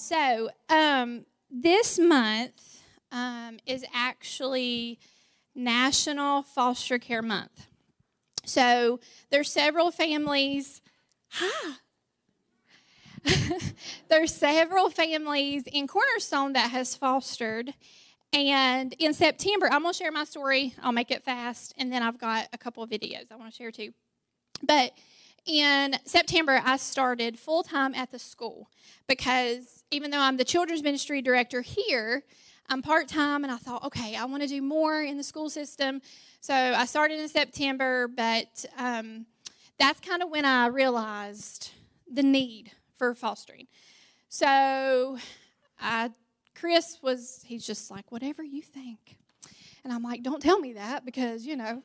So, um, this month um, is actually National Foster Care Month. So, there's several families. Hi. there's several families in Cornerstone that has fostered. And in September, I'm going to share my story. I'll make it fast. And then I've got a couple of videos I want to share too. But in September, I started full time at the school because even though I'm the children's ministry director here, I'm part time and I thought, okay, I want to do more in the school system. So I started in September, but um, that's kind of when I realized the need for fostering. So I, Chris was, he's just like, whatever you think. And I'm like, don't tell me that because, you know.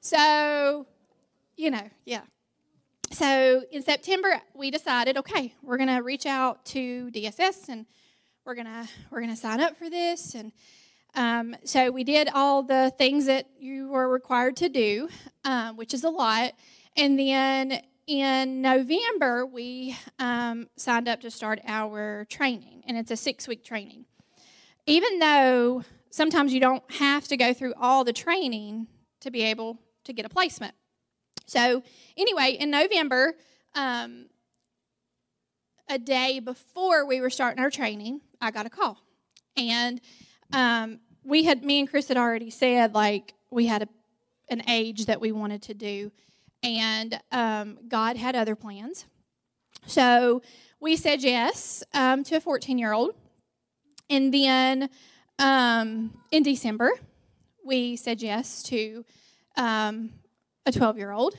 So, you know, yeah. So in September, we decided, okay, we're going to reach out to DSS and we're gonna we're gonna sign up for this. And um, so we did all the things that you were required to do um, which is a lot. And then in november we um, signed up to start our training and it's a six week training. Even though sometimes you don't have to go through all the training to be able to get a placement so, anyway, in November, um, a day before we were starting our training, I got a call. And um, we had, me and Chris had already said, like, we had a, an age that we wanted to do. And um, God had other plans. So we said yes um, to a 14 year old. And then um, in December, we said yes to um, a 12 year old.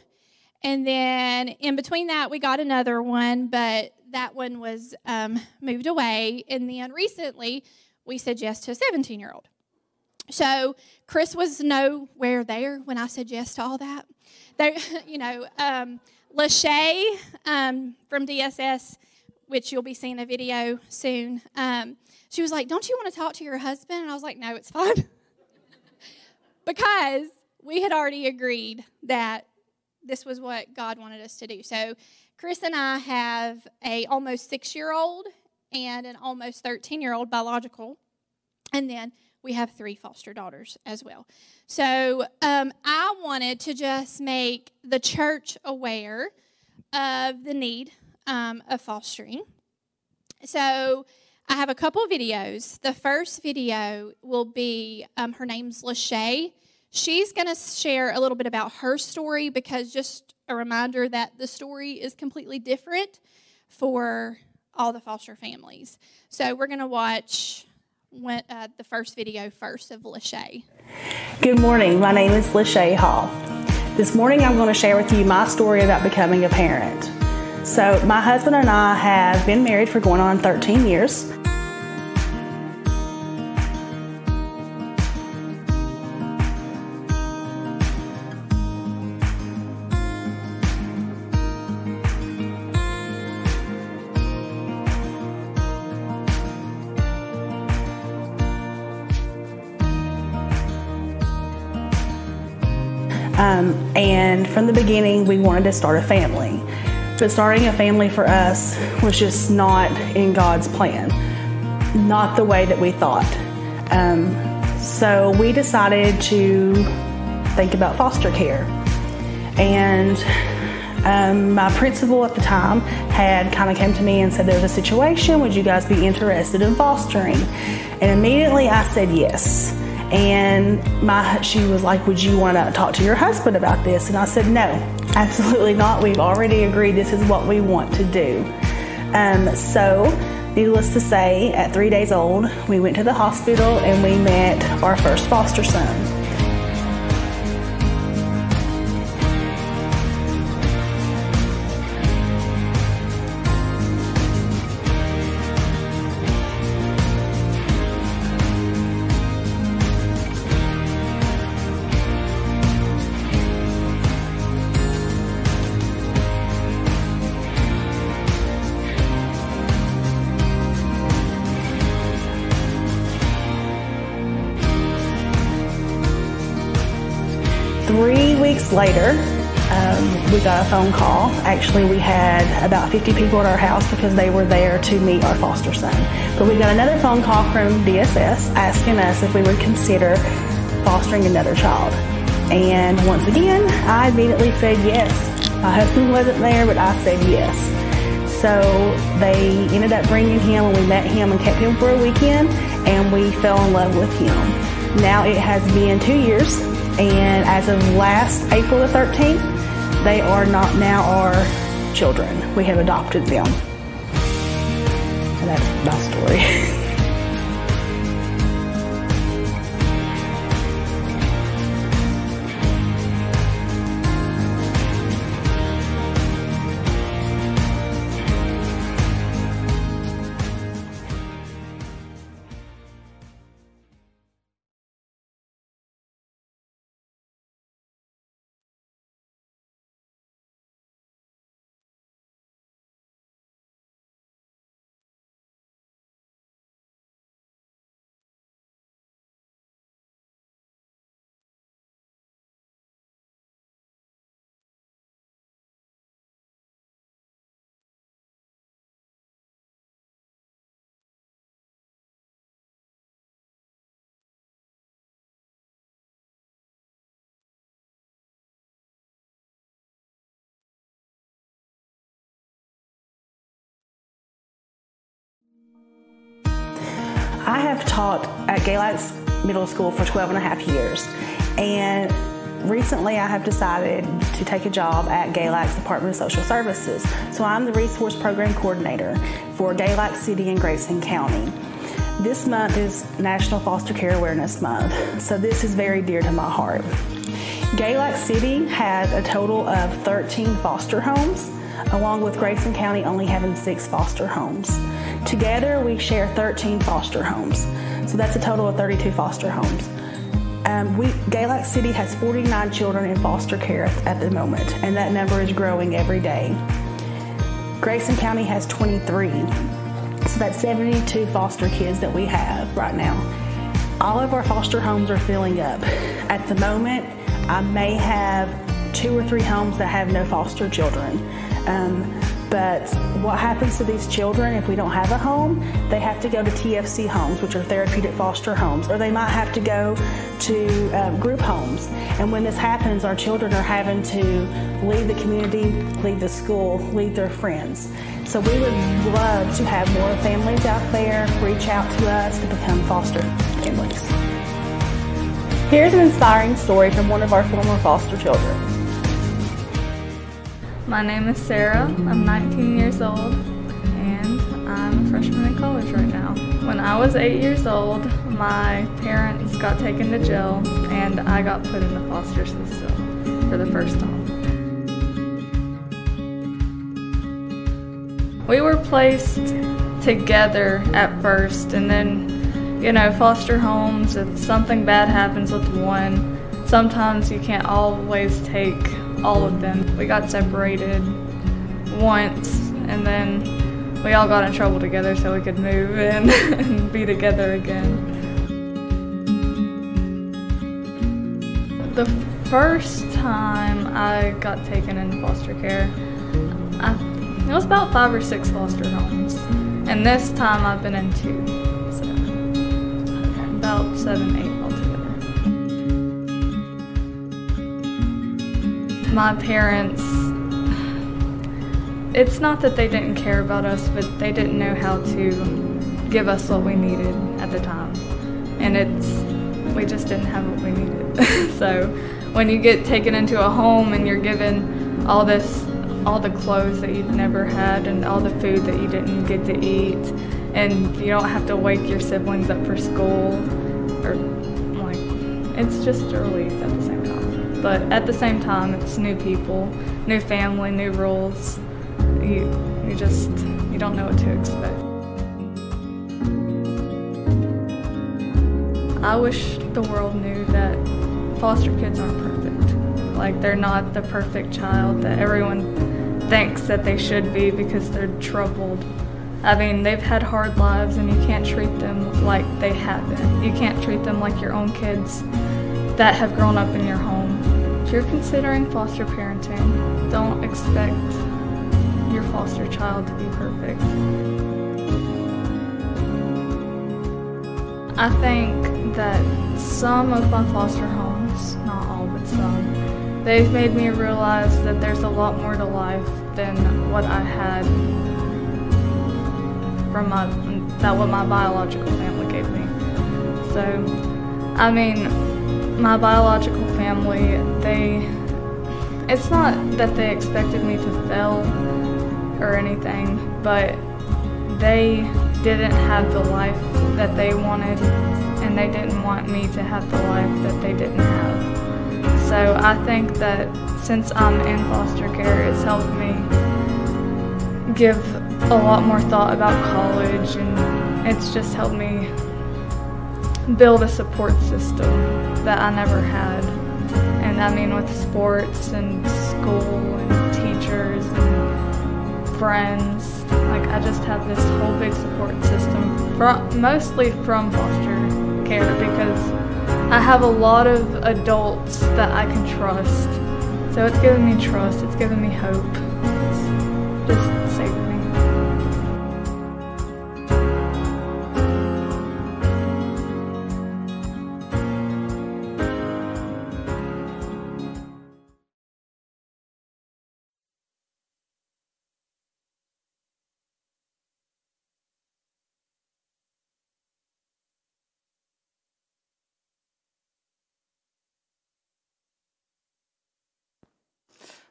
And then in between that, we got another one, but that one was um, moved away. And then recently, we said yes to a 17 year old. So Chris was nowhere there when I said yes to all that. There, you know, um, Lachey um, from DSS, which you'll be seeing a video soon. Um, she was like, "Don't you want to talk to your husband?" And I was like, "No, it's fine," because we had already agreed that this was what God wanted us to do. So Chris and I have a almost six year old and an almost 13 year old biological. And then we have three foster daughters as well. So um, I wanted to just make the church aware of the need um, of fostering. So I have a couple videos. The first video will be um, her name's Lachey. She's going to share a little bit about her story because just a reminder that the story is completely different for all the foster families. So we're going to watch when, uh, the first video first of Lachey. Good morning. My name is Lachey Hall. This morning I'm going to share with you my story about becoming a parent. So, my husband and I have been married for going on 13 years. From the beginning, we wanted to start a family. But starting a family for us was just not in God's plan, not the way that we thought. Um, so we decided to think about foster care. And um, my principal at the time had kind of came to me and said, There's a situation, would you guys be interested in fostering? And immediately I said yes. And my she was like, "Would you want to talk to your husband about this?" And I said, "No, absolutely not. We've already agreed this is what we want to do." Um, so, needless to say, at three days old, we went to the hospital and we met our first foster son. Later, um, we got a phone call. Actually, we had about 50 people at our house because they were there to meet our foster son. But we got another phone call from DSS asking us if we would consider fostering another child. And once again, I immediately said yes. My husband wasn't there, but I said yes. So they ended up bringing him and we met him and kept him for a weekend and we fell in love with him. Now it has been two years and as of last April the 13th, they are not now our children. We have adopted them. And that's my story. I have taught at Galax Middle School for 12 and a half years. And recently I have decided to take a job at Galax Department of Social Services. So I'm the Resource Program Coordinator for Galax City and Grayson County. This month is National Foster Care Awareness Month, so this is very dear to my heart. Galax City has a total of 13 foster homes, along with Grayson County only having six foster homes. Together, we share 13 foster homes, so that's a total of 32 foster homes. Um, we, Galax City has 49 children in foster care at the moment, and that number is growing every day. Grayson County has 23, so that's 72 foster kids that we have right now. All of our foster homes are filling up. At the moment, I may have two or three homes that have no foster children. Um, but what happens to these children if we don't have a home? They have to go to TFC homes, which are therapeutic foster homes, or they might have to go to uh, group homes. And when this happens, our children are having to leave the community, leave the school, leave their friends. So we would love to have more families out there reach out to us to become foster families. Here's an inspiring story from one of our former foster children. My name is Sarah. I'm 19 years old and I'm a freshman in college right now. When I was eight years old, my parents got taken to jail and I got put in the foster system for the first time. We were placed together at first and then, you know, foster homes, if something bad happens with one, sometimes you can't always take all of them. We got separated once and then we all got in trouble together so we could move in and be together again. The first time I got taken in foster care, I, it was about five or six foster homes. And this time I've been in two, so about seven, eight My parents, it's not that they didn't care about us, but they didn't know how to give us what we needed at the time. And it's, we just didn't have what we needed. so when you get taken into a home and you're given all this all the clothes that you've never had and all the food that you didn't get to eat and you don't have to wake your siblings up for school or like it's just a relief but at the same time it's new people new family new rules you you just you don't know what to expect I wish the world knew that foster kids aren't perfect like they're not the perfect child that everyone thinks that they should be because they're troubled. I mean, they've had hard lives and you can't treat them like they haven't. You can't treat them like your own kids that have grown up in your home. You're considering foster parenting, don't expect your foster child to be perfect. I think that some of my foster homes, not all, but some, they've made me realize that there's a lot more to life than what I had from my that what my biological family gave me. So, I mean, my biological family, they it's not that they expected me to fail or anything, but they didn't have the life that they wanted and they didn't want me to have the life that they didn't have. So I think that since I'm in foster care, it's helped me give a lot more thought about college and it's just helped me build a support system that I never had. And I mean with sports and school and teachers and friends. Like I just have this whole big support system, from, mostly from foster care because I have a lot of adults that I can trust. So it's given me trust, it's given me hope. It's just saved me.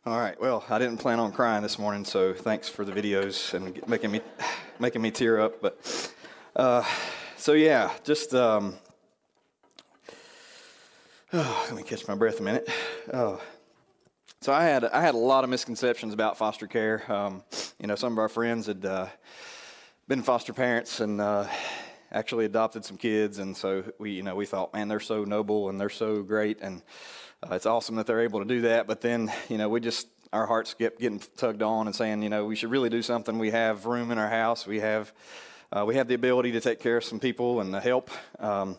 All right. Well, I didn't plan on crying this morning, so thanks for the videos and making me making me tear up. But uh, so yeah, just um, oh, let me catch my breath a minute. Oh. So I had I had a lot of misconceptions about foster care. Um, you know, some of our friends had uh, been foster parents and uh, actually adopted some kids, and so we you know we thought, man, they're so noble and they're so great, and uh, it's awesome that they're able to do that. But then you know we just our hearts kept getting tugged on and saying, you know, we should really do something. We have room in our house. We have uh, we have the ability to take care of some people and help. Um,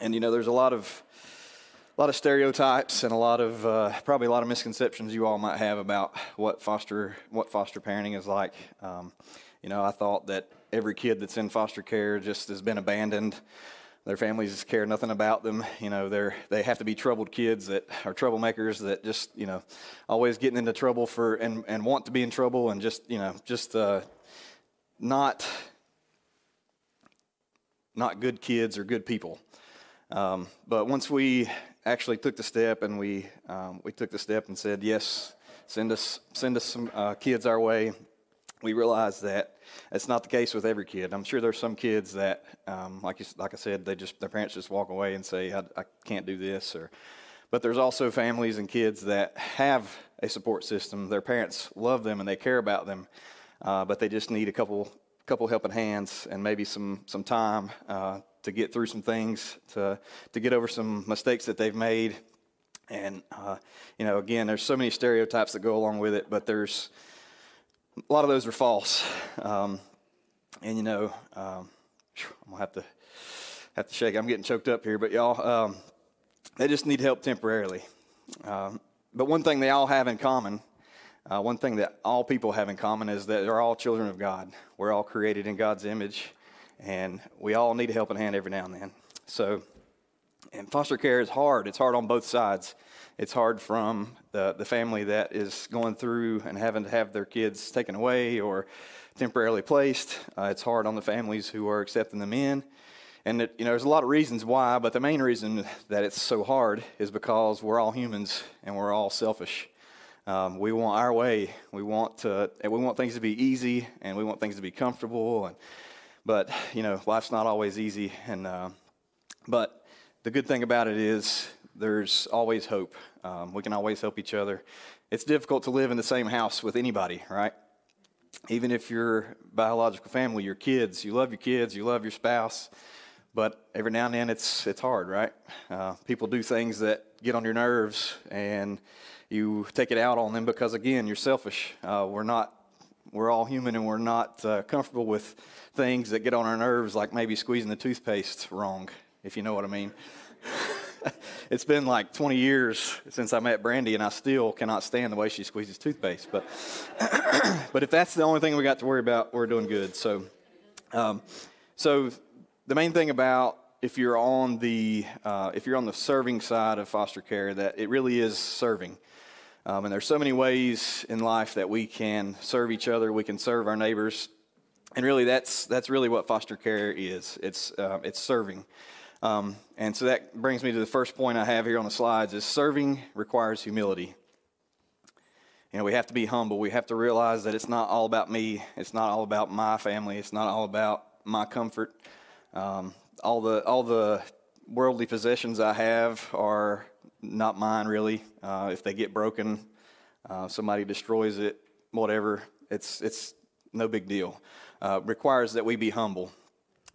and you know, there's a lot of a lot of stereotypes and a lot of uh, probably a lot of misconceptions you all might have about what foster what foster parenting is like. Um, you know, I thought that every kid that's in foster care just has been abandoned. Their families care nothing about them. You know, they're they have to be troubled kids that are troublemakers that just you know always getting into trouble for and and want to be in trouble and just you know just uh, not not good kids or good people. Um, but once we actually took the step and we um, we took the step and said yes, send us send us some uh, kids our way, we realize that it's not the case with every kid. I'm sure there's some kids that, um, like you, like I said, they just their parents just walk away and say I, I can't do this or. But there's also families and kids that have a support system. Their parents love them and they care about them, uh, but they just need a couple couple helping hands and maybe some some time uh, to get through some things, to to get over some mistakes that they've made. And uh, you know, again, there's so many stereotypes that go along with it, but there's a lot of those are false. Um, and you know, um, I'm gonna have to have to shake. I'm getting choked up here, but y'all, um, they just need help temporarily. Um, but one thing they all have in common, uh, one thing that all people have in common is that they're all children of God. We're all created in God's image, and we all need a helping hand every now and then. So, and foster care is hard. It's hard on both sides. It's hard from the, the family that is going through and having to have their kids taken away or temporarily placed. Uh, it's hard on the families who are accepting them in. And it, you know, there's a lot of reasons why, but the main reason that it's so hard is because we're all humans and we're all selfish. Um, we want our way. We want to, and we want things to be easy, and we want things to be comfortable. And but you know, life's not always easy. And uh, but the good thing about it is there's always hope. Um, we can always help each other. It's difficult to live in the same house with anybody, right? Even if your biological family, your kids, you love your kids, you love your spouse, but every now and then it's it's hard, right? Uh, people do things that get on your nerves, and you take it out on them because again, you're selfish. Uh, we're not. We're all human, and we're not uh, comfortable with things that get on our nerves, like maybe squeezing the toothpaste wrong, if you know what I mean. It's been like 20 years since I met Brandy, and I still cannot stand the way she squeezes toothpaste. But, but if that's the only thing we got to worry about, we're doing good. So, um, so the main thing about if you're on the uh, if you're on the serving side of foster care, that it really is serving. Um, and there's so many ways in life that we can serve each other. We can serve our neighbors, and really, that's that's really what foster care is. It's uh, it's serving. Um, and so that brings me to the first point I have here on the slides: is serving requires humility. You know, we have to be humble. We have to realize that it's not all about me. It's not all about my family. It's not all about my comfort. Um, all the all the worldly possessions I have are not mine really. Uh, if they get broken, uh, somebody destroys it, whatever. It's it's no big deal. Uh, requires that we be humble.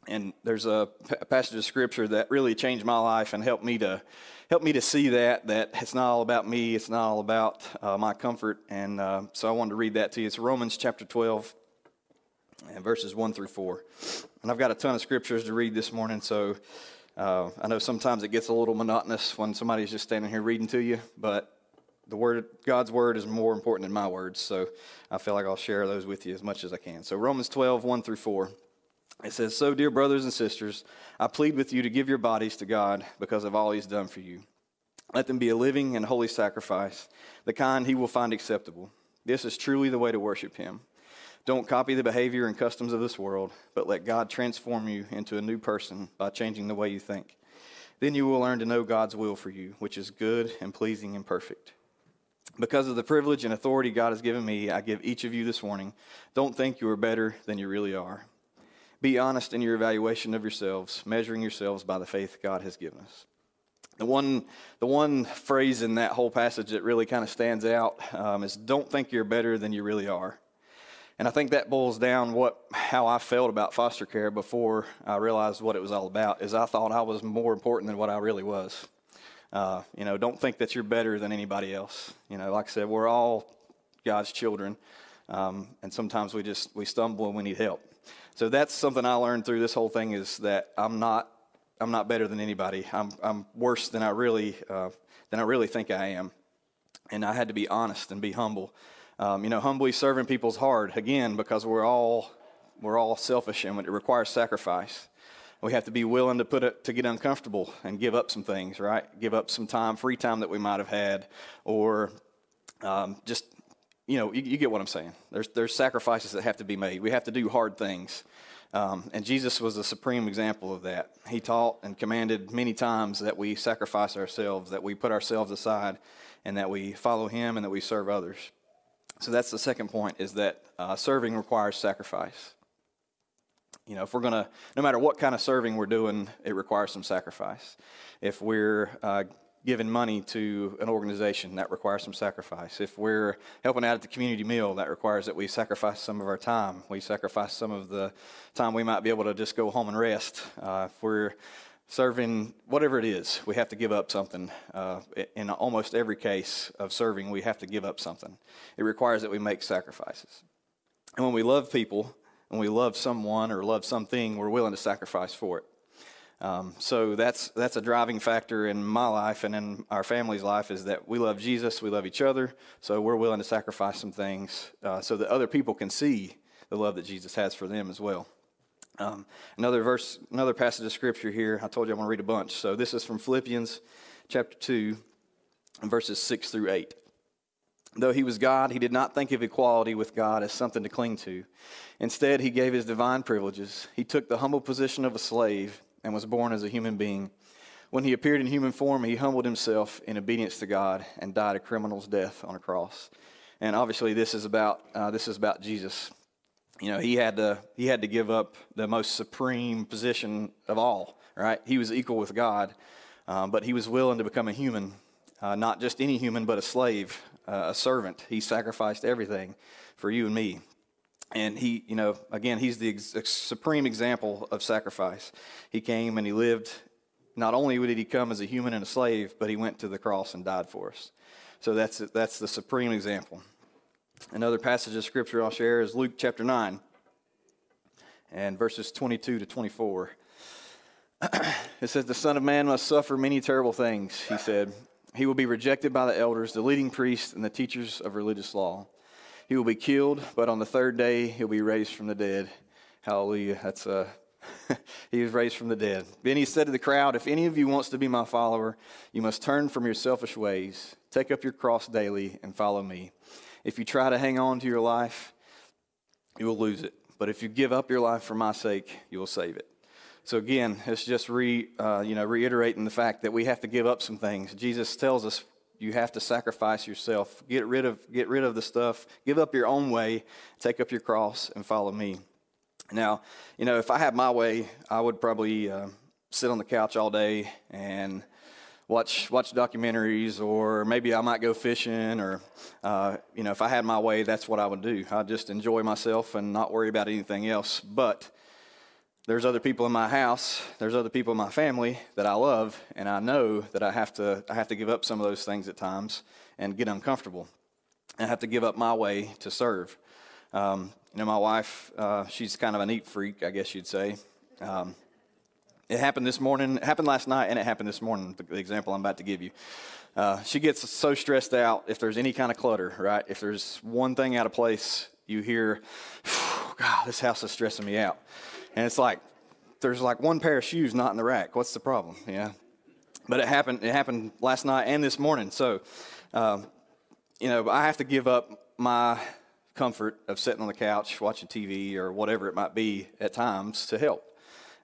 And there's a passage of scripture that really changed my life and helped me to help me to see that that it's not all about me. It's not all about uh, my comfort. And uh, so I wanted to read that to you. It's Romans chapter 12 and verses 1 through 4. And I've got a ton of scriptures to read this morning, so uh, I know sometimes it gets a little monotonous when somebody's just standing here reading to you, but the word, God's word is more important than my words, so I feel like I'll share those with you as much as I can. So Romans 12, 1 through 4. It says, So, dear brothers and sisters, I plead with you to give your bodies to God because of all He's done for you. Let them be a living and holy sacrifice, the kind He will find acceptable. This is truly the way to worship Him. Don't copy the behavior and customs of this world, but let God transform you into a new person by changing the way you think. Then you will learn to know God's will for you, which is good and pleasing and perfect. Because of the privilege and authority God has given me, I give each of you this warning Don't think you are better than you really are. Be honest in your evaluation of yourselves, measuring yourselves by the faith God has given us. The one, the one phrase in that whole passage that really kind of stands out um, is don't think you're better than you really are. And I think that boils down what how I felt about foster care before I realized what it was all about. Is I thought I was more important than what I really was. Uh, you know, don't think that you're better than anybody else. You know, like I said, we're all God's children, um, and sometimes we just we stumble and we need help. So that's something I learned through this whole thing is that I'm not I'm not better than anybody. I'm I'm worse than I really uh, than I really think I am, and I had to be honest and be humble um, you know, humbly serving people's hard again because we're all we're all selfish and it requires sacrifice. We have to be willing to put it to get uncomfortable and give up some things, right? Give up some time, free time that we might have had, or um, just you know, you, you, get what I'm saying. There's there's sacrifices that have to be made. We have to do hard things. Um, and Jesus was a supreme example of that. He taught and commanded many times that we sacrifice ourselves, that we put ourselves aside, and that we follow Him and that we serve others. So that's the second point is that uh, serving requires sacrifice. You know, if we're going to, no matter what kind of serving we're doing, it requires some sacrifice. If we're uh, giving money to an organization, that requires some sacrifice. If we're helping out at the community meal, that requires that we sacrifice some of our time. We sacrifice some of the time we might be able to just go home and rest. Uh, if we're serving whatever it is we have to give up something uh, in almost every case of serving we have to give up something it requires that we make sacrifices and when we love people when we love someone or love something we're willing to sacrifice for it um, so that's that's a driving factor in my life and in our family's life is that we love jesus we love each other so we're willing to sacrifice some things uh, so that other people can see the love that jesus has for them as well um, another verse, another passage of scripture here. I told you I'm going to read a bunch. So this is from Philippians chapter 2, verses 6 through 8. Though he was God, he did not think of equality with God as something to cling to. Instead, he gave his divine privileges. He took the humble position of a slave and was born as a human being. When he appeared in human form, he humbled himself in obedience to God and died a criminal's death on a cross. And obviously, this is about uh, this is about Jesus you know, he had to he had to give up the most supreme position of all. Right? He was equal with God, um, but he was willing to become a human, uh, not just any human, but a slave, uh, a servant. He sacrificed everything for you and me. And he, you know, again, he's the ex- supreme example of sacrifice. He came and he lived. Not only did he come as a human and a slave, but he went to the cross and died for us. So that's that's the supreme example. Another passage of scripture I'll share is Luke chapter 9 and verses 22 to 24. it says, The Son of Man must suffer many terrible things, he said. He will be rejected by the elders, the leading priests, and the teachers of religious law. He will be killed, but on the third day he'll be raised from the dead. Hallelujah. That's uh he was raised from the dead. Then he said to the crowd, If any of you wants to be my follower, you must turn from your selfish ways, take up your cross daily, and follow me. If you try to hang on to your life, you will lose it. But if you give up your life for my sake, you will save it. So again, it's just re, uh, you know, reiterating the fact that we have to give up some things. Jesus tells us you have to sacrifice yourself. Get rid of, get rid of the stuff. Give up your own way. Take up your cross and follow me. Now, you know, if I had my way, I would probably uh, sit on the couch all day and watch watch documentaries, or maybe I might go fishing, or uh, you know, if I had my way, that's what I would do. I'd just enjoy myself and not worry about anything else. But there's other people in my house, there's other people in my family that I love, and I know that I have to I have to give up some of those things at times and get uncomfortable. I have to give up my way to serve. Um, you know, my wife, uh, she's kind of a neat freak, I guess you'd say. Um, it happened this morning, it happened last night, and it happened this morning, the, the example I'm about to give you. Uh, she gets so stressed out if there's any kind of clutter, right? If there's one thing out of place, you hear, God, this house is stressing me out. And it's like, there's like one pair of shoes not in the rack. What's the problem? Yeah. But it happened, it happened last night and this morning. So, um, you know, I have to give up my comfort of sitting on the couch watching TV or whatever it might be at times to help.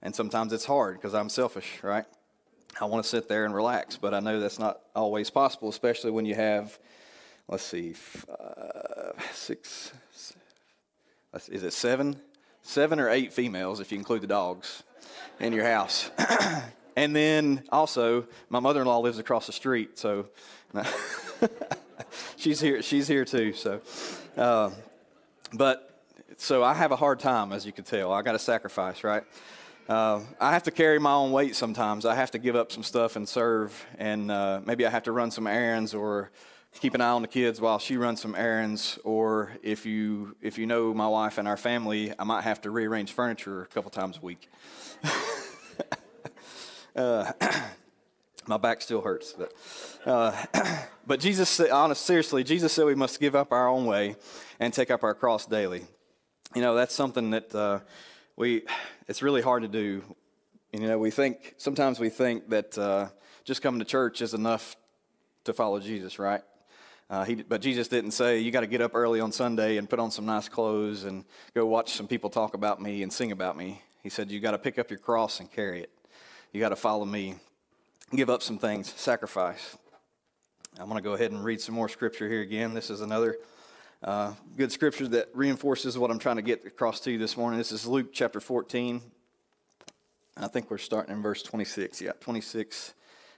And sometimes it's hard because I'm selfish, right? I want to sit there and relax, but I know that's not always possible, especially when you have, let's see, uh, six, is it seven? Seven or eight females, if you include the dogs, in your house. and then also, my mother in law lives across the street, so she's here. She's here too. So, uh, but so I have a hard time, as you can tell. I got to sacrifice, right? Uh, I have to carry my own weight sometimes. I have to give up some stuff and serve, and uh, maybe I have to run some errands or keep an eye on the kids while she runs some errands. Or if you if you know my wife and our family, I might have to rearrange furniture a couple times a week. uh, my back still hurts, but uh, but Jesus, honest, seriously, Jesus said we must give up our own way and take up our cross daily. You know, that's something that uh, we, it's really hard to do. You know, we think, sometimes we think that uh, just coming to church is enough to follow Jesus, right? Uh, he, but Jesus didn't say, you got to get up early on Sunday and put on some nice clothes and go watch some people talk about me and sing about me. He said, you got to pick up your cross and carry it. You got to follow me. Give up some things, sacrifice. I'm going to go ahead and read some more scripture here again. This is another uh, good scripture that reinforces what I'm trying to get across to you this morning. This is Luke chapter 14. I think we're starting in verse 26. Yeah, 26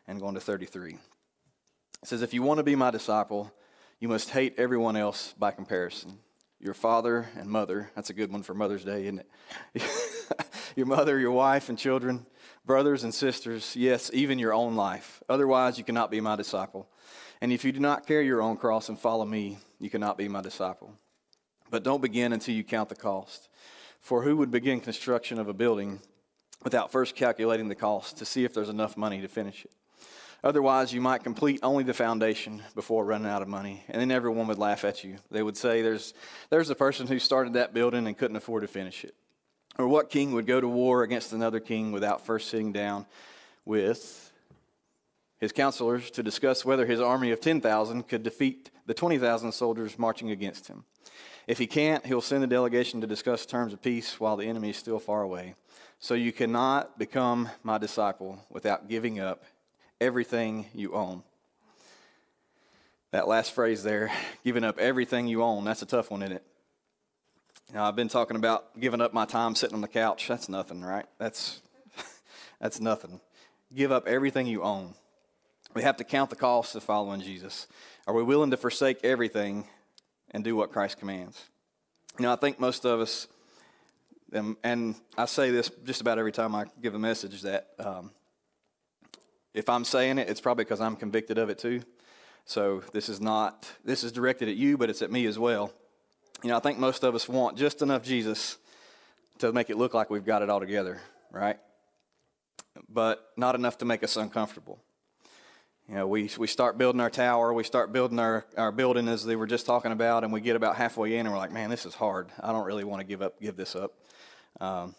and going to 33. It says, If you want to be my disciple, you must hate everyone else by comparison. Your father and mother, that's a good one for Mother's Day, isn't it? your mother, your wife, and children, brothers and sisters, yes, even your own life. Otherwise, you cannot be my disciple. And if you do not carry your own cross and follow me, you cannot be my disciple. But don't begin until you count the cost. For who would begin construction of a building without first calculating the cost to see if there's enough money to finish it? Otherwise, you might complete only the foundation before running out of money, and then everyone would laugh at you. They would say, There's, there's a person who started that building and couldn't afford to finish it. Or what king would go to war against another king without first sitting down with his counselors to discuss whether his army of 10,000 could defeat the 20,000 soldiers marching against him. If he can't, he'll send a delegation to discuss terms of peace while the enemy is still far away. So you cannot become my disciple without giving up everything you own. That last phrase there, giving up everything you own, that's a tough one, isn't it? Now, I've been talking about giving up my time sitting on the couch. That's nothing, right? That's, that's nothing. Give up everything you own. We have to count the cost of following Jesus. Are we willing to forsake everything and do what Christ commands? You know, I think most of us, and, and I say this just about every time I give a message, that um, if I'm saying it, it's probably because I'm convicted of it too. So this is not, this is directed at you, but it's at me as well. You know, I think most of us want just enough Jesus to make it look like we've got it all together, right? but not enough to make us uncomfortable. You know, we, we start building our tower, we start building our, our building as they were just talking about, and we get about halfway in and we're like, man, this is hard. I don't really want to give up, give this up. Um,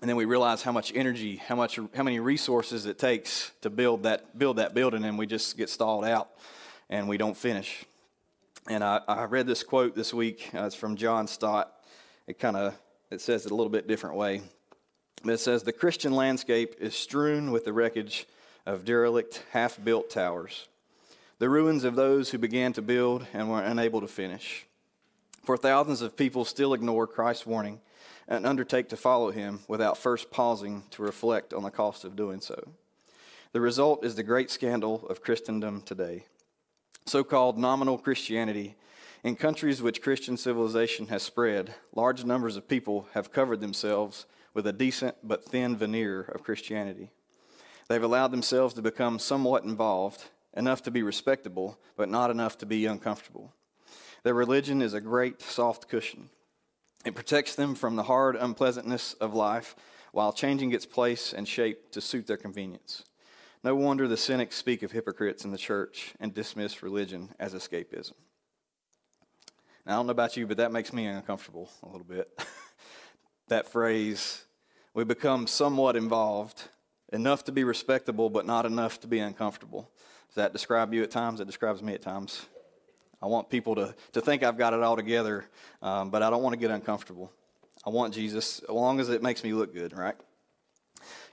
and then we realize how much energy, how much, how many resources it takes to build that, build that building, and we just get stalled out and we don't finish. And I, I read this quote this week. Uh, it's from John Stott. It kind of it says it a little bit different way. But it says the Christian landscape is strewn with the wreckage of derelict, half-built towers, the ruins of those who began to build and were unable to finish. For thousands of people still ignore Christ's warning and undertake to follow him without first pausing to reflect on the cost of doing so. The result is the great scandal of Christendom today. So called nominal Christianity. In countries which Christian civilization has spread, large numbers of people have covered themselves with a decent but thin veneer of Christianity. They've allowed themselves to become somewhat involved, enough to be respectable, but not enough to be uncomfortable. Their religion is a great soft cushion. It protects them from the hard unpleasantness of life while changing its place and shape to suit their convenience. No wonder the cynics speak of hypocrites in the church and dismiss religion as escapism. Now, I don't know about you, but that makes me uncomfortable a little bit. that phrase, we become somewhat involved, enough to be respectable, but not enough to be uncomfortable. Does that describe you at times? It describes me at times. I want people to, to think I've got it all together, um, but I don't want to get uncomfortable. I want Jesus, as long as it makes me look good, right?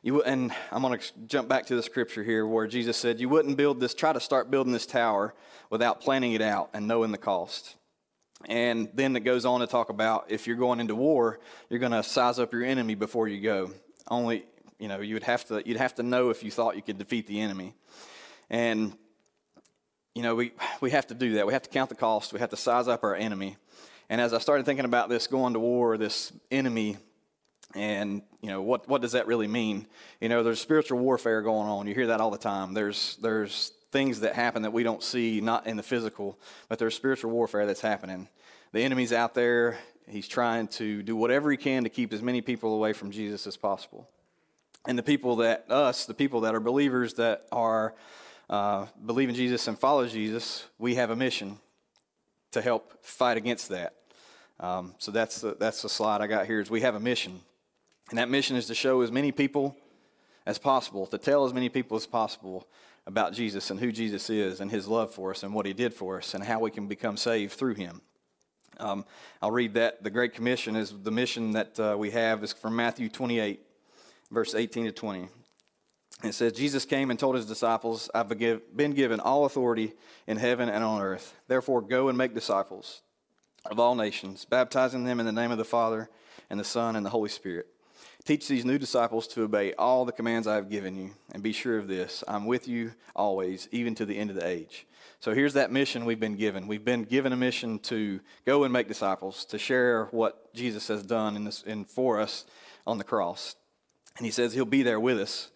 You, and I'm going to jump back to the scripture here where Jesus said, You wouldn't build this, try to start building this tower without planning it out and knowing the cost. And then it goes on to talk about if you're going into war, you're going to size up your enemy before you go. Only, you know, you would have to, you'd have to know if you thought you could defeat the enemy. And you know, we, we have to do that. We have to count the cost. We have to size up our enemy. And as I started thinking about this going to war, this enemy, and you know what what does that really mean? You know, there's spiritual warfare going on. You hear that all the time. There's there's things that happen that we don't see, not in the physical, but there's spiritual warfare that's happening. The enemy's out there. He's trying to do whatever he can to keep as many people away from Jesus as possible. And the people that us, the people that are believers that are uh, believe in Jesus and follow Jesus, we have a mission to help fight against that. Um, so that's the, that's the slide I got here is we have a mission. And that mission is to show as many people as possible, to tell as many people as possible about Jesus and who Jesus is and his love for us and what he did for us and how we can become saved through him. Um, I'll read that. The Great Commission is the mission that uh, we have is from Matthew 28, verse 18 to 20. It says, Jesus came and told his disciples, I've been given all authority in heaven and on earth. Therefore, go and make disciples of all nations, baptizing them in the name of the Father and the Son and the Holy Spirit. Teach these new disciples to obey all the commands I have given you, and be sure of this I'm with you always, even to the end of the age. So here's that mission we've been given. We've been given a mission to go and make disciples, to share what Jesus has done in, this, in for us on the cross. And he says he'll be there with us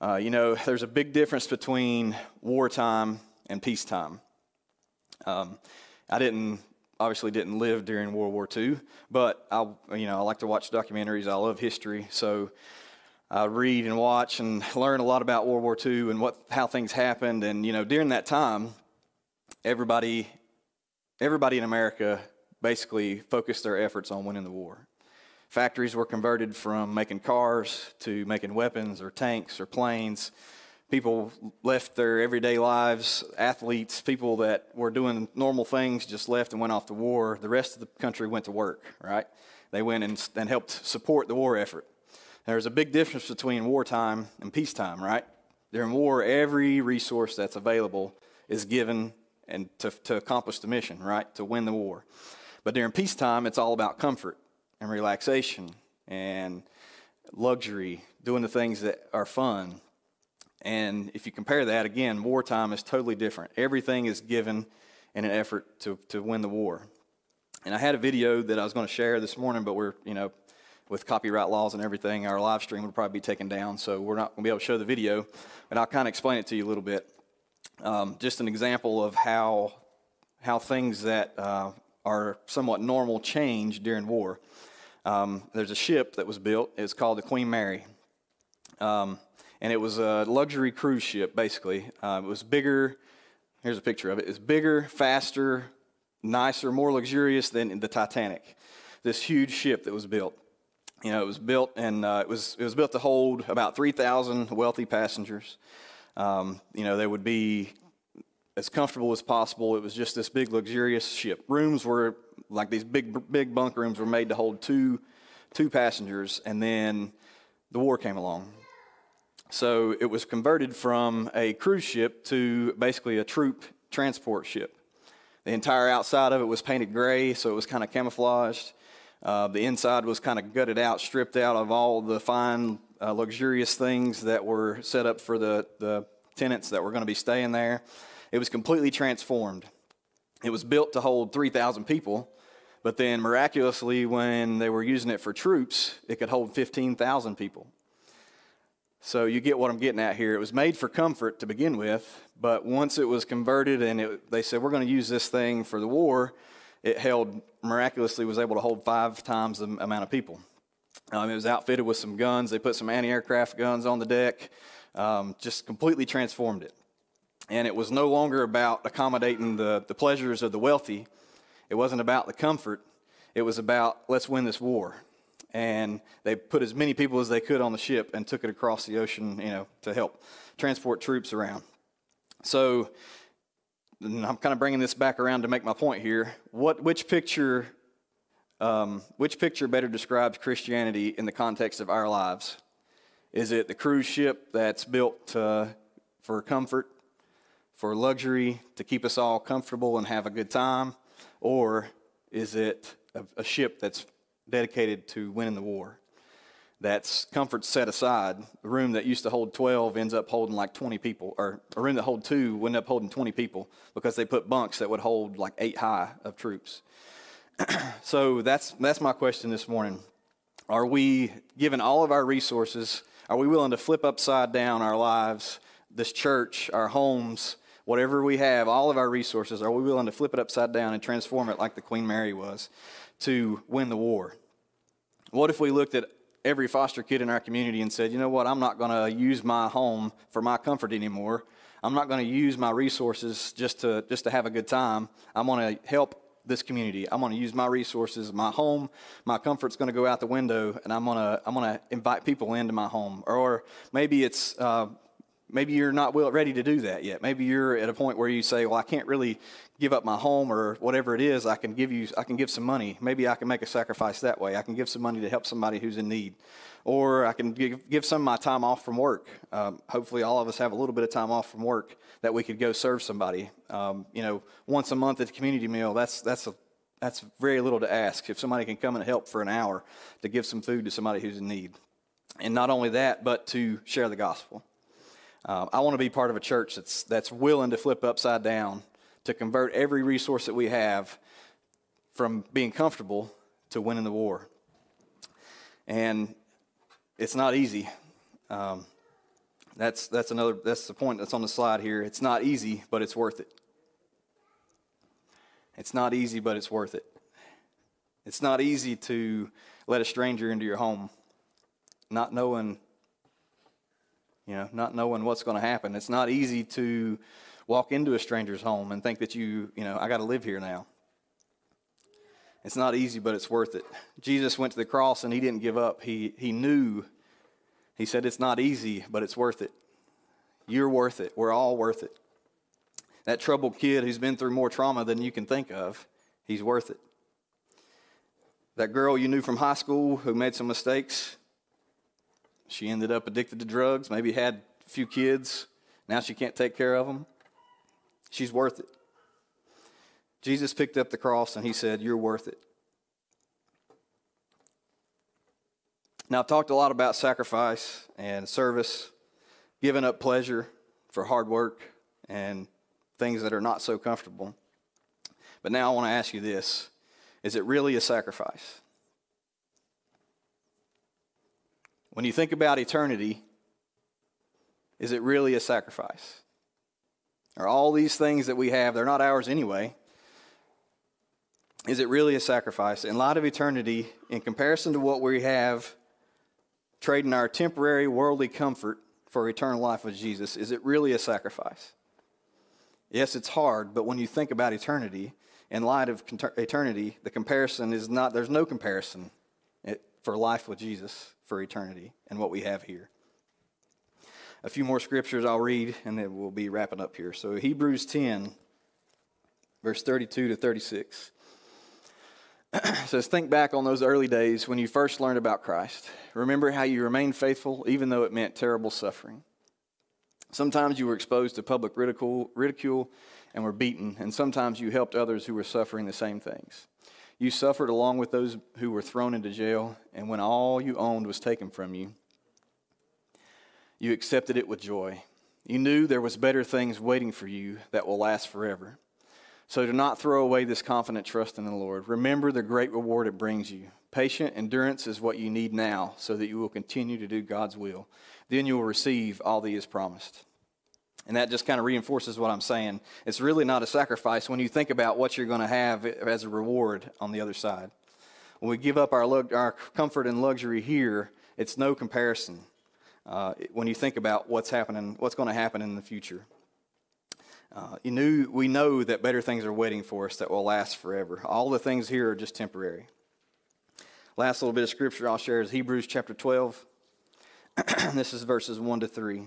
uh, you know, there's a big difference between wartime and peacetime. Um, I didn't obviously didn't live during World War II, but I you know I like to watch documentaries. I love history, so I read and watch and learn a lot about World War II and what how things happened. And you know, during that time, everybody everybody in America basically focused their efforts on winning the war. Factories were converted from making cars to making weapons or tanks or planes. People left their everyday lives, athletes, people that were doing normal things just left and went off to war. The rest of the country went to work, right? They went and, and helped support the war effort. There's a big difference between wartime and peacetime, right? During war, every resource that's available is given and to, to accomplish the mission, right? To win the war. But during peacetime, it's all about comfort and relaxation and luxury, doing the things that are fun. And if you compare that, again, wartime is totally different. Everything is given in an effort to, to win the war. And I had a video that I was going to share this morning, but we're, you know, with copyright laws and everything, our live stream would probably be taken down, so we're not going to be able to show the video. But I'll kind of explain it to you a little bit. Um, just an example of how how things that uh, are somewhat normal change during war. Um, there's a ship that was built. It's called the Queen Mary. Um, and it was a luxury cruise ship, basically. Uh, it was bigger. Here's a picture of it. It's bigger, faster, nicer, more luxurious than the Titanic. This huge ship that was built. You know, it was built and uh, it was it was built to hold about 3,000 wealthy passengers. Um, you know, they would be as comfortable as possible. It was just this big, luxurious ship. Rooms were like these big, big bunk rooms were made to hold two, two passengers, and then the war came along. So it was converted from a cruise ship to basically a troop transport ship. The entire outside of it was painted gray, so it was kind of camouflaged. Uh, the inside was kind of gutted out, stripped out of all the fine, uh, luxurious things that were set up for the, the tenants that were going to be staying there. It was completely transformed. It was built to hold 3,000 people, but then miraculously, when they were using it for troops, it could hold 15,000 people. So you get what I'm getting at here. It was made for comfort to begin with, but once it was converted and it, they said, we're going to use this thing for the war, it held, miraculously, was able to hold five times the amount of people. Um, it was outfitted with some guns. They put some anti aircraft guns on the deck, um, just completely transformed it. And it was no longer about accommodating the, the pleasures of the wealthy, it wasn't about the comfort, it was about let's win this war and they put as many people as they could on the ship and took it across the ocean, you know, to help transport troops around. So I'm kind of bringing this back around to make my point here. What, which picture, um, which picture better describes Christianity in the context of our lives? Is it the cruise ship that's built uh, for comfort, for luxury, to keep us all comfortable and have a good time, or is it a, a ship that's dedicated to winning the war. That's comfort set aside. The room that used to hold 12 ends up holding like 20 people, or a room that hold two would end up holding 20 people because they put bunks that would hold like eight high of troops. so that's, that's my question this morning. Are we, given all of our resources, are we willing to flip upside down our lives, this church, our homes, whatever we have, all of our resources, are we willing to flip it upside down and transform it like the Queen Mary was to win the war? What if we looked at every foster kid in our community and said, you know what, I'm not going to use my home for my comfort anymore. I'm not going to use my resources just to just to have a good time. I'm going to help this community. I'm going to use my resources, my home, my comfort's going to go out the window, and I'm going to I'm going to invite people into my home. Or maybe it's uh, maybe you're not ready to do that yet. Maybe you're at a point where you say, "Well, I can't really give up my home or whatever it is, I can give you, I can give some money. Maybe I can make a sacrifice that way. I can give some money to help somebody who's in need, or I can give, give some of my time off from work. Um, hopefully, all of us have a little bit of time off from work that we could go serve somebody. Um, you know, once a month at the community meal. That's that's a that's very little to ask. If somebody can come and help for an hour to give some food to somebody who's in need, and not only that, but to share the gospel. Um, I want to be part of a church that's that's willing to flip upside down to convert every resource that we have from being comfortable to winning the war. And it's not easy. Um, that's, that's another, that's the point that's on the slide here. It's not easy, but it's worth it. It's not easy, but it's worth it. It's not easy to let a stranger into your home, not knowing, you know, not knowing what's going to happen. It's not easy to walk into a stranger's home and think that you, you know, I got to live here now. It's not easy, but it's worth it. Jesus went to the cross and he didn't give up. He, he knew, he said, it's not easy, but it's worth it. You're worth it. We're all worth it. That troubled kid who's been through more trauma than you can think of, he's worth it. That girl you knew from high school who made some mistakes, she ended up addicted to drugs, maybe had a few kids, now she can't take care of them. She's worth it. Jesus picked up the cross and he said, You're worth it. Now, I've talked a lot about sacrifice and service, giving up pleasure for hard work and things that are not so comfortable. But now I want to ask you this Is it really a sacrifice? When you think about eternity, is it really a sacrifice? Are all these things that we have, they're not ours anyway. Is it really a sacrifice? In light of eternity, in comparison to what we have, trading our temporary worldly comfort for eternal life with Jesus, is it really a sacrifice? Yes, it's hard, but when you think about eternity, in light of eternity, the comparison is not, there's no comparison for life with Jesus for eternity and what we have here. A few more scriptures I'll read, and then we'll be wrapping up here. So, Hebrews 10, verse 32 to 36 says, Think back on those early days when you first learned about Christ. Remember how you remained faithful, even though it meant terrible suffering. Sometimes you were exposed to public ridicule, ridicule and were beaten, and sometimes you helped others who were suffering the same things. You suffered along with those who were thrown into jail, and when all you owned was taken from you, you accepted it with joy. You knew there was better things waiting for you that will last forever. So do not throw away this confident trust in the Lord. Remember the great reward it brings you. Patient endurance is what you need now so that you will continue to do God's will. Then you will receive all that He has promised. And that just kind of reinforces what I'm saying. It's really not a sacrifice when you think about what you're going to have as a reward on the other side. When we give up our, our comfort and luxury here, it's no comparison uh, when you think about what's happening, what's going to happen in the future. Uh, you knew, we know that better things are waiting for us that will last forever. All the things here are just temporary. Last little bit of scripture I'll share is Hebrews chapter 12. this is verses 1 to 3.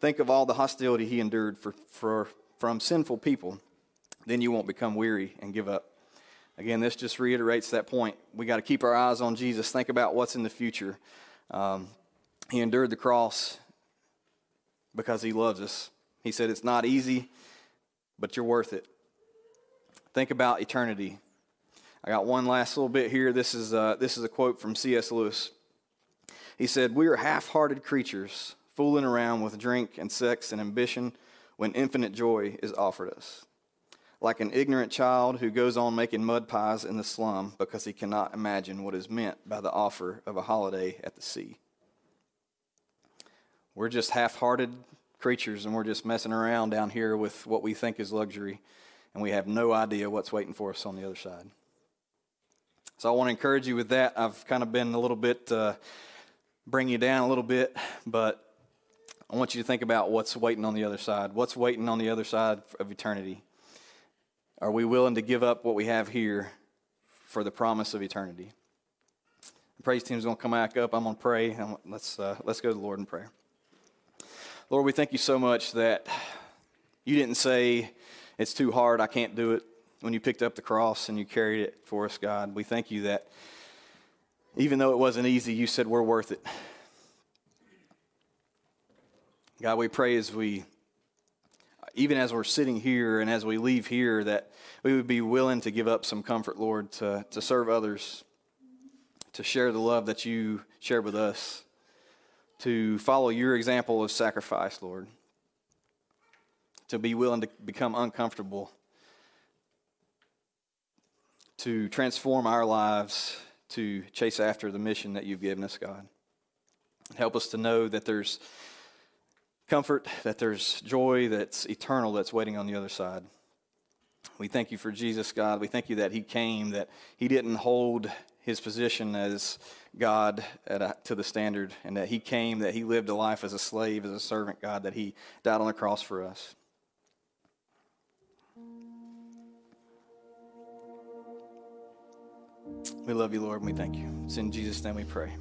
Think of all the hostility he endured for, for, from sinful people. Then you won't become weary and give up. Again, this just reiterates that point. We got to keep our eyes on Jesus. Think about what's in the future. Um, he endured the cross because he loves us. He said, It's not easy, but you're worth it. Think about eternity. I got one last little bit here. This is, uh, this is a quote from C.S. Lewis. He said, We are half hearted creatures fooling around with drink and sex and ambition when infinite joy is offered us. Like an ignorant child who goes on making mud pies in the slum because he cannot imagine what is meant by the offer of a holiday at the sea. We're just half hearted creatures and we're just messing around down here with what we think is luxury, and we have no idea what's waiting for us on the other side. So I want to encourage you with that. I've kind of been a little bit, uh, bring you down a little bit, but I want you to think about what's waiting on the other side. What's waiting on the other side of eternity? Are we willing to give up what we have here for the promise of eternity? The praise team is going to come back up. I'm going to pray. Let's, uh, let's go to the Lord in prayer. Lord, we thank you so much that you didn't say, it's too hard, I can't do it. When you picked up the cross and you carried it for us, God, we thank you that even though it wasn't easy, you said we're worth it. God, we pray as we, even as we're sitting here and as we leave here, that we would be willing to give up some comfort, Lord, to, to serve others, to share the love that you shared with us, to follow your example of sacrifice, Lord, to be willing to become uncomfortable, to transform our lives, to chase after the mission that you've given us, God. Help us to know that there's comfort, that there's joy that's eternal that's waiting on the other side. We thank you for Jesus, God. We thank you that He came, that He didn't hold His position as God a, to the standard, and that He came, that He lived a life as a slave, as a servant, God, that He died on the cross for us. We love you, Lord, and we thank you. It's in Jesus' name we pray.